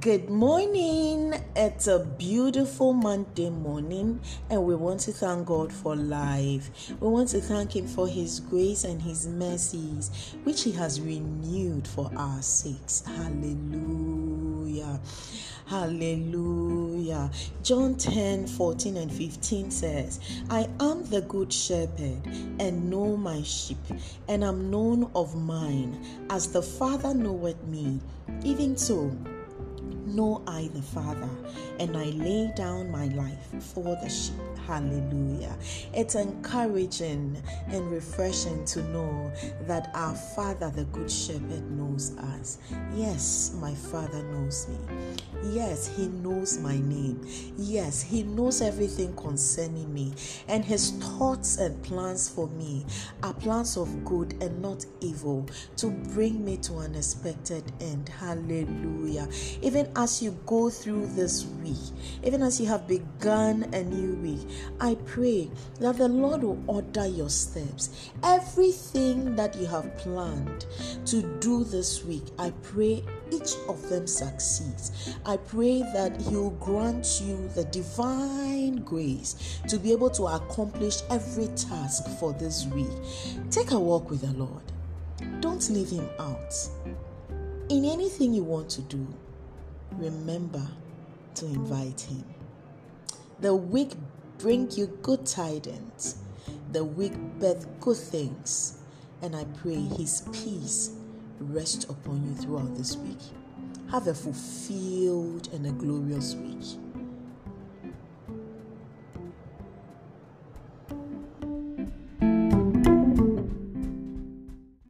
Good morning. It's a beautiful Monday morning, and we want to thank God for life. We want to thank Him for His grace and His mercies, which He has renewed for our sakes. Hallelujah. Hallelujah. John 10 14 and 15 says, I am the good shepherd and know my sheep, and am known of mine, as the Father knoweth me, even so know I the Father, and I lay down my life for the sheep. Hallelujah. It's encouraging and refreshing to know that our Father, the Good Shepherd, knows us. Yes, my Father knows me. Yes, He knows my name. Yes, He knows everything concerning me. And His thoughts and plans for me are plans of good and not evil to bring me to an expected end. Hallelujah. Even as you go through this week, even as you have begun a new week, I pray that the Lord will order your steps. Everything that you have planned to do this week, I pray each of them succeeds. I pray that He will grant you the divine grace to be able to accomplish every task for this week. Take a walk with the Lord. Don't leave Him out. In anything you want to do, remember to invite Him. The week bring you good tidings. The week birth good things. And I pray His peace rest upon you throughout this week. Have a fulfilled and a glorious week.